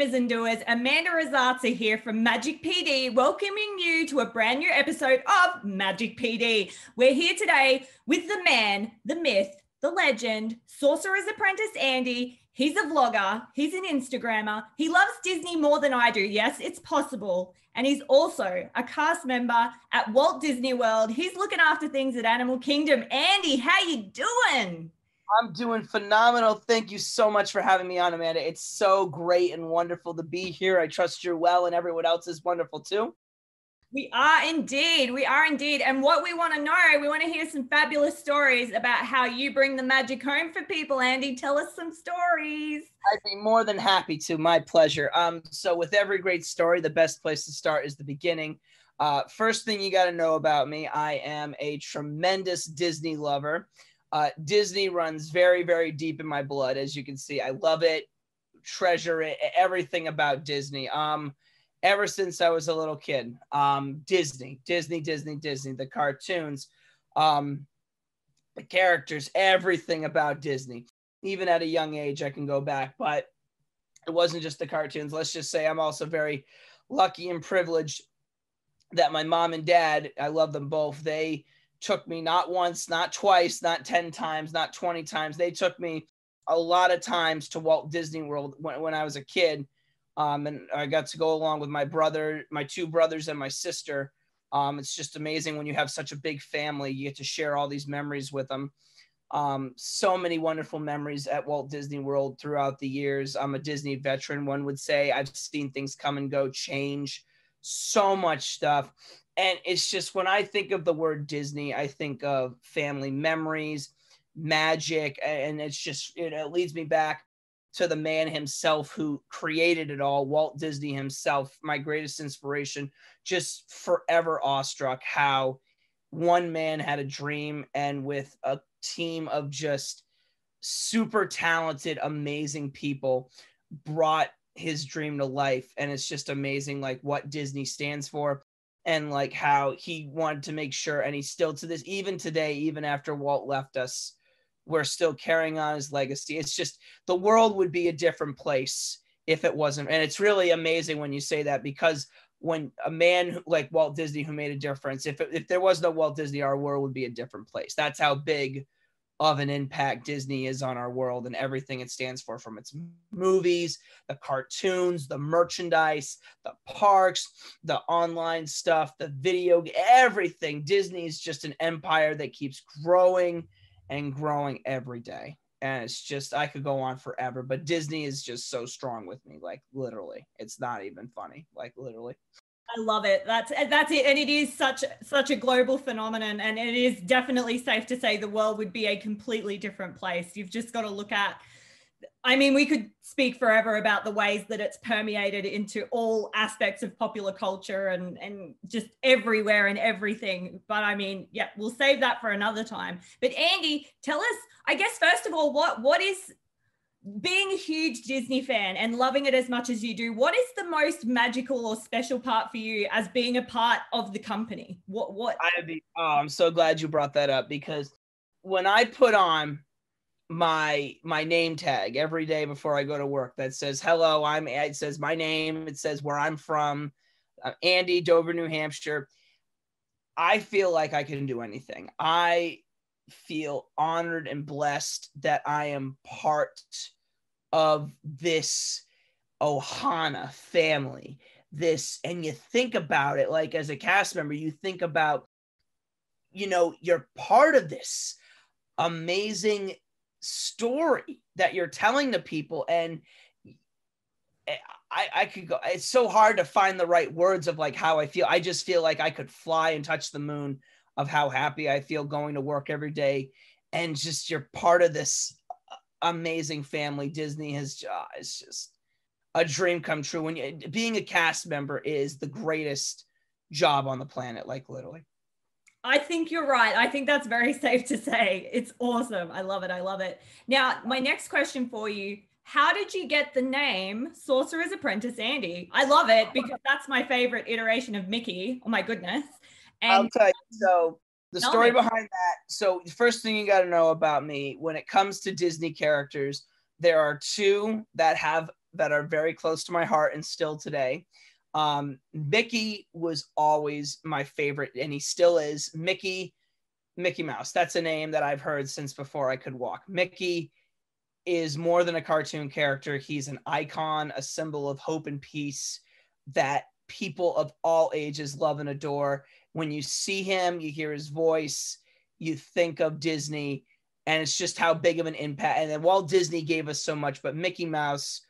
Dreamers and doers. Amanda Rosazza here from Magic PD, welcoming you to a brand new episode of Magic PD. We're here today with the man, the myth, the legend, Sorcerer's Apprentice Andy. He's a vlogger, he's an Instagrammer. He loves Disney more than I do. Yes, it's possible. And he's also a cast member at Walt Disney World. He's looking after things at Animal Kingdom. Andy, how you doing? I'm doing phenomenal. Thank you so much for having me on, Amanda. It's so great and wonderful to be here. I trust you're well and everyone else is wonderful too. We are indeed. We are indeed. And what we want to know, we want to hear some fabulous stories about how you bring the magic home for people. Andy, tell us some stories. I'd be more than happy to. My pleasure. Um, so with every great story, the best place to start is the beginning. Uh, first thing you got to know about me, I am a tremendous Disney lover. Uh, Disney runs very, very deep in my blood, as you can see. I love it, treasure it, everything about Disney. Um, ever since I was a little kid, um, Disney, Disney, Disney, Disney, the cartoons, um, the characters, everything about Disney. Even at a young age, I can go back, but it wasn't just the cartoons. Let's just say I'm also very lucky and privileged that my mom and dad, I love them both. They took me not once, not twice, not 10 times, not 20 times. They took me a lot of times to Walt Disney World when, when I was a kid. Um, and I got to go along with my brother, my two brothers, and my sister. Um, it's just amazing when you have such a big family, you get to share all these memories with them. Um, so many wonderful memories at Walt Disney World throughout the years. I'm a Disney veteran, one would say. I've seen things come and go, change, so much stuff and it's just when I think of the word Disney, I think of family memories, magic, and it's just it, it leads me back to the man himself who created it all, Walt Disney himself, my greatest inspiration. Just forever awestruck how one man had a dream and with a team of just super talented, amazing people brought his dream to life. And it's just amazing, like what Disney stands for and like how he wanted to make sure and he's still to this even today even after walt left us we're still carrying on his legacy. It's just the world would be a different place if it wasn't and it's really amazing when you say that because when a man like walt disney who made a difference if, if there was no walt disney our world would be a different place. That's how big of an impact Disney is on our world and everything it stands for from its movies, the cartoons, the merchandise, the parks, the online stuff, the video, everything. Disney is just an empire that keeps growing and growing every day. And it's just, I could go on forever, but Disney is just so strong with me. Like, literally, it's not even funny. Like, literally. I love it. That's that's it, and it is such such a global phenomenon, and it is definitely safe to say the world would be a completely different place. You've just got to look at. I mean, we could speak forever about the ways that it's permeated into all aspects of popular culture and and just everywhere and everything. But I mean, yeah, we'll save that for another time. But Andy, tell us, I guess first of all, what what is being a huge Disney fan and loving it as much as you do, what is the most magical or special part for you as being a part of the company? What what I'd be oh, I'm so glad you brought that up because when I put on my my name tag every day before I go to work that says hello, I'm it says my name, it says where I'm from, uh, Andy, Dover, New Hampshire. I feel like I can do anything. I feel honored and blessed that I am part of this Ohana family. This, and you think about it like as a cast member, you think about, you know, you're part of this amazing story that you're telling to people. And I, I could go, it's so hard to find the right words of like how I feel. I just feel like I could fly and touch the moon of how happy I feel going to work every day. And just you're part of this amazing family. Disney has uh, it's just a dream come true. When you, being a cast member is the greatest job on the planet, like literally. I think you're right. I think that's very safe to say. It's awesome. I love it. I love it. Now, my next question for you how did you get the name Sorcerer's Apprentice Andy? I love it because that's my favorite iteration of Mickey. Oh my goodness. And I'll tell you. So the story behind that. So the first thing you got to know about me when it comes to Disney characters, there are two that have that are very close to my heart and still today. Um, Mickey was always my favorite, and he still is. Mickey, Mickey Mouse. That's a name that I've heard since before I could walk. Mickey is more than a cartoon character. He's an icon, a symbol of hope and peace that people of all ages love and adore. When you see him, you hear his voice, you think of Disney, and it's just how big of an impact. And then Walt Disney gave us so much, but Mickey Mouse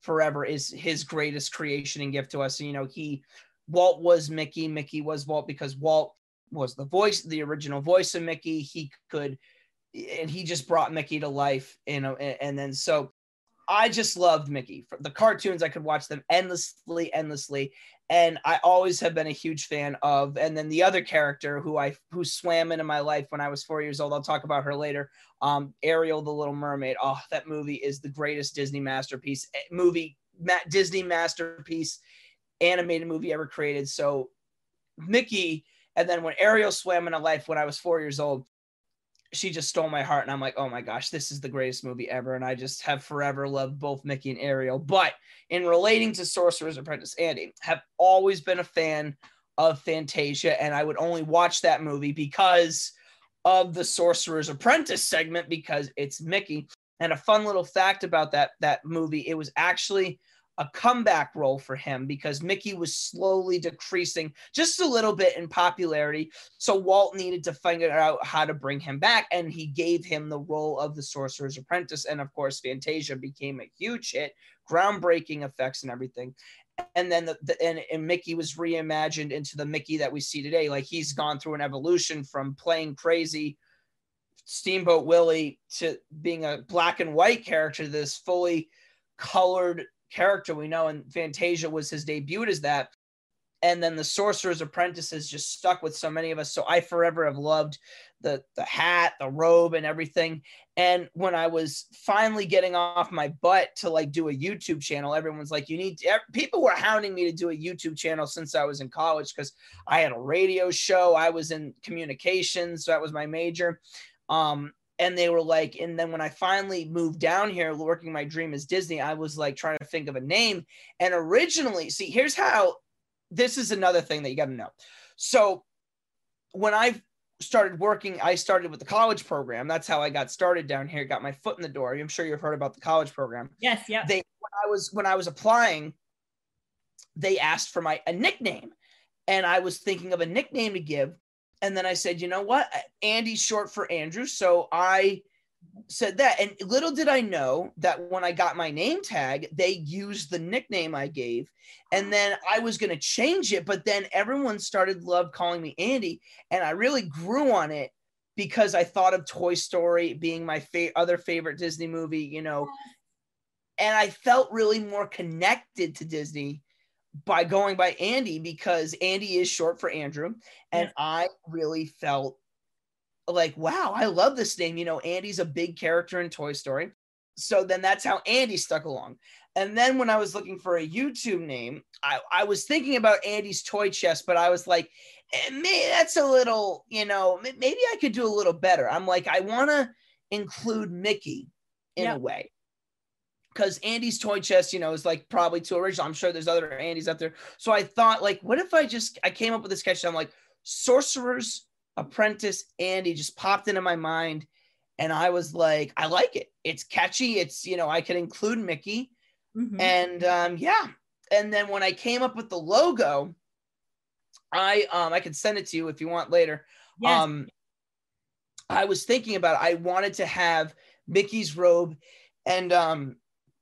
forever is his greatest creation and gift to us. And, you know, he Walt was Mickey, Mickey was Walt because Walt was the voice, the original voice of Mickey. He could, and he just brought Mickey to life. You know, and, and then so I just loved Mickey. The cartoons, I could watch them endlessly, endlessly. And I always have been a huge fan of. And then the other character who I who swam into my life when I was four years old, I'll talk about her later. Um, Ariel, the Little Mermaid. Oh, that movie is the greatest Disney masterpiece eh, movie, Disney masterpiece, animated movie ever created. So Mickey, and then when Ariel swam into life when I was four years old, she just stole my heart and i'm like oh my gosh this is the greatest movie ever and i just have forever loved both mickey and ariel. But in relating to sorcerer's apprentice andy have always been a fan of fantasia and i would only watch that movie because of the sorcerer's apprentice segment because it's mickey. And a fun little fact about that that movie it was actually a comeback role for him because Mickey was slowly decreasing just a little bit in popularity. So Walt needed to figure out how to bring him back, and he gave him the role of the Sorcerer's Apprentice. And of course, Fantasia became a huge hit, groundbreaking effects and everything. And then the, the and, and Mickey was reimagined into the Mickey that we see today. Like he's gone through an evolution from playing crazy Steamboat Willie to being a black and white character, this fully colored character we know, and Fantasia was his debut as that. And then the Sorcerer's Apprentice has just stuck with so many of us. So I forever have loved the the hat, the robe, and everything. And when I was finally getting off my butt to like do a YouTube channel, everyone's like, "You need." To, people were hounding me to do a YouTube channel since I was in college because I had a radio show. I was in communications, so that was my major. Um, and they were like and then when i finally moved down here working my dream as disney i was like trying to think of a name. And originally see here's how this is another thing that you got to know. So when i started working i started with the college program. That's how i got started down here got my foot in the door. I'm sure you've heard about the college program. Yes yeah they when i was when i was applying they asked for my a nickname. And i was thinking of a nickname to give and then I said, you know what? Andy's short for Andrew. So I said that. And little did I know that when I got my name tag, they used the nickname I gave. And then I was going to change it. But then everyone started love calling me Andy. And I really grew on it because I thought of Toy Story being my fa- other favorite Disney movie, you know. And I felt really more connected to Disney by going by Andy because Andy is short for Andrew. And yes. I really felt like, wow, I love this name. You know, Andy's a big character in Toy Story. So then that's how Andy stuck along. And then when I was looking for a YouTube name, I, I was thinking about Andy's toy chest, but I was like, eh, maybe that's a little, you know, maybe I could do a little better. I'm like, I want to include Mickey in yep. a way because Andy's toy chest, you know, is like probably too original. I'm sure there's other Andys out there. So I thought, like, what if I just I came up with this sketch? I'm like, Sorcerer's Apprentice Andy just popped into my mind, and I was like, I like it. It's catchy. It's you know, I could include Mickey, mm-hmm. and um, yeah. And then when I came up with the logo, I um I can send it to you if you want later. Yes. Um, I was thinking about it. I wanted to have Mickey's robe and um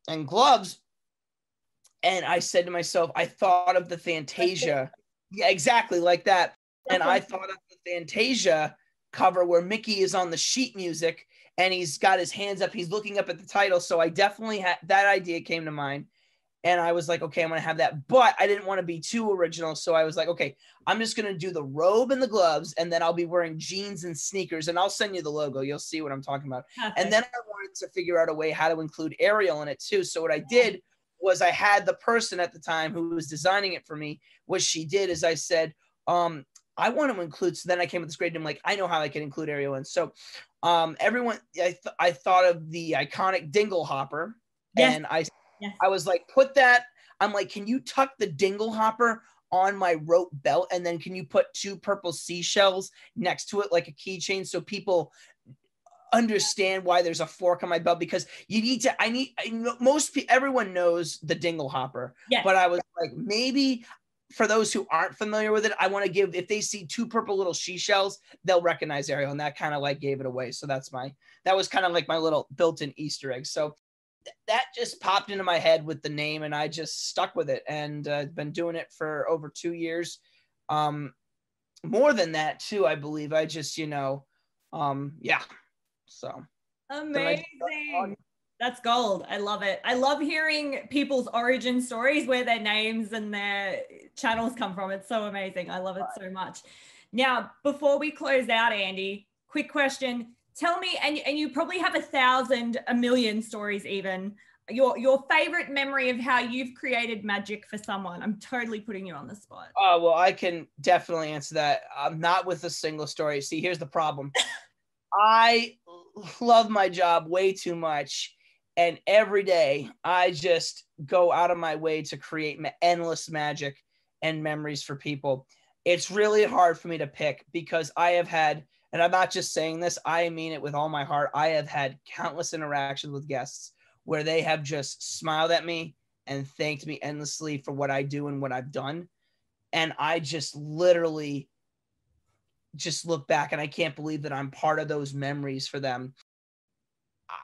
and gloves. And I said to myself, I thought of the Fantasia. Yeah, exactly like that. And I thought of the Fantasia cover where Mickey is on the sheet music and he's got his hands up. He's looking up at the title. So I definitely had that idea came to mind. And I was like, okay, I'm to have that. But I didn't want to be too original. So I was like, okay, I'm just going to do the robe and the gloves. And then I'll be wearing jeans and sneakers. And I'll send you the logo. You'll see what I'm talking about. And then I wanted to figure out a way how to include Ariel in it too. So what I did was I had the person at the time who was designing it for me. What she did is I said, um, I want to include. So then I came with this great name, like I know how I can include Ariel in. So um, everyone, I, th- I thought of the iconic Dingle Hopper, yes. and I Yes. I was like, put that. I'm like, can you tuck the dingle hopper on my rope belt and then can you put two purple seashells next to it like a keychain so people understand why there's a fork on my belt because you need to i need I know, most pe- everyone knows the dingle hopper Yes. but i was like maybe for those who aren't familiar with it i want to give if they see two purple little seashells they'll recognize ariel and that kind of like gave it away so that's my that was kind of like my little built-in easter egg so that just popped into my head with the name and i just stuck with it and uh, been doing it for over two years um more than that too i believe i just you know um yeah so Amazing. That's gold. I love it. I love hearing people's origin stories, where their names and their channels come from. It's so amazing. I love it so much. Now, before we close out, Andy, quick question. Tell me, and, and you probably have a thousand, a million stories even. Your your favorite memory of how you've created magic for someone. I'm totally putting you on the spot. Oh, well, I can definitely answer that. I'm not with a single story. See, here's the problem. I love my job way too much. And every day I just go out of my way to create endless magic and memories for people. It's really hard for me to pick because I have had, and I'm not just saying this, I mean it with all my heart. I have had countless interactions with guests where they have just smiled at me and thanked me endlessly for what I do and what I've done. And I just literally just look back and I can't believe that I'm part of those memories for them. I,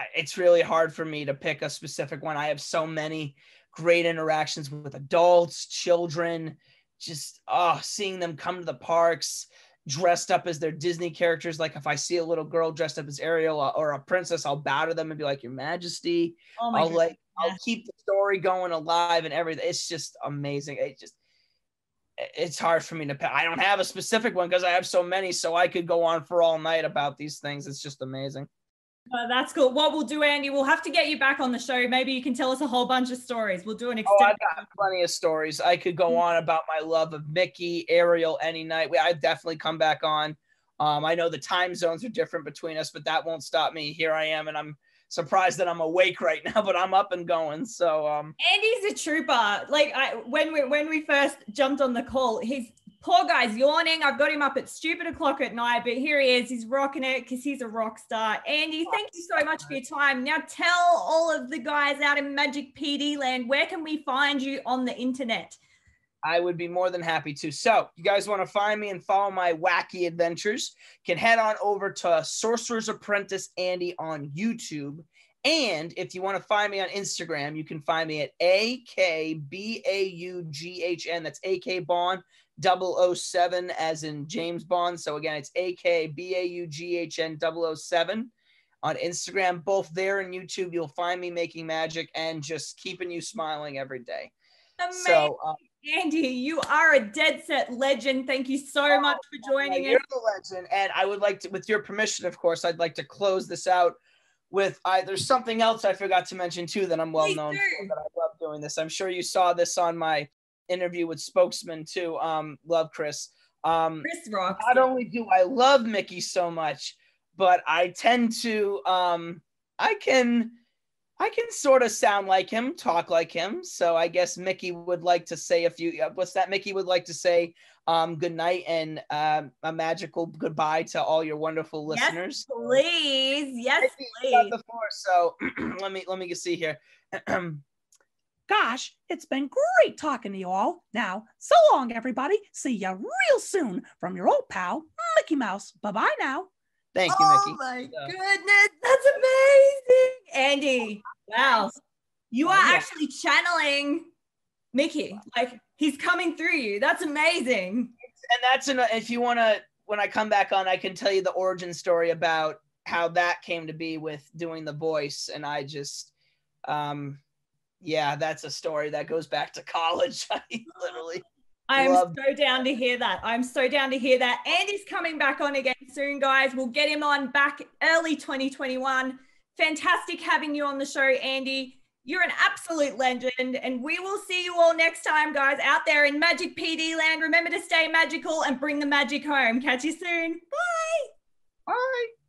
I, it's really hard for me to pick a specific one. I have so many great interactions with adults, children, just oh, seeing them come to the parks dressed up as their Disney characters. Like if I see a little girl dressed up as Ariel or a princess, I'll bow to them and be like, Your Majesty. Oh my I'll like I'll keep the story going alive and everything. It's just amazing. It just it's hard for me to. I don't have a specific one because I have so many, so I could go on for all night about these things. It's just amazing. Oh, that's cool. What we'll do, Andy, we'll have to get you back on the show. Maybe you can tell us a whole bunch of stories. We'll do an Oh, I extended. got plenty of stories. I could go on about my love of Mickey, Ariel, any night. We- I'd definitely come back on. Um, I know the time zones are different between us, but that won't stop me. Here I am, and I'm surprised that I'm awake right now, but I'm up and going. So, um, Andy's a trooper. Like I, when we when we first jumped on the call, he's poor guy's yawning. I've got him up at stupid o'clock at night, but here he is. He's rocking it because he's a rock star. Andy, thank you so much for your time. Now tell all of the guys out in Magic PD land where can we find you on the internet? I would be more than happy to. So, you guys want to find me and follow my wacky adventures? Can head on over to Sorcerer's Apprentice Andy on YouTube. And if you want to find me on Instagram, you can find me at A K B A U G H N. That's A K Bond 007, as in James Bond. So, again, it's A K B A U G H N 007 on Instagram. Both there and YouTube, you'll find me making magic and just keeping you smiling every day. Amazing. So, um, Andy, you are a dead set legend. Thank you so much for joining Yeah, us. You're the legend, and I would like to, with your permission, of course, I'd like to close this out with. I, there's something else I forgot to mention too that I'm well Please known do. for. That I love doing this. I'm sure you saw this on my interview with Spokesman too. Um, love Chris. Um, Chris rocks. not only do I love Mickey so much, but I tend to um, I can. I can sort of sound like him, talk like him. So I guess Mickey would like to say a few. uh, What's that? Mickey would like to say um, good night and um, a magical goodbye to all your wonderful Yes, listeners. Please. Yes, Mickey, please. the floor. So let me let me see here. Gosh, it's been great talking to you all. Now, so long, everybody. See ya real soon from your old pal, Mickey Mouse. Bye bye now. Thank you, oh Mickey. Oh my So- goodness, that's amazing, Andy. Wow, you are Yeah. actually channeling Mickey. Like he's coming through you. That's amazing. and that's an if you want to when i come back on i can tell you the origin story about how that came to be with doing the voice and i just um yeah that's a story that goes back to college i literally I'm Love- so down to hear that. I'm so down to hear that. Andy's coming back on again soon, guys. We'll get him on back early 2021. Fantastic having you on the show, Andy. You're an absolute legend, and we will see you all next time, guys, out there in Magic PD land. Remember to stay magical and bring the magic home. Catch you soon. Bye. Bye.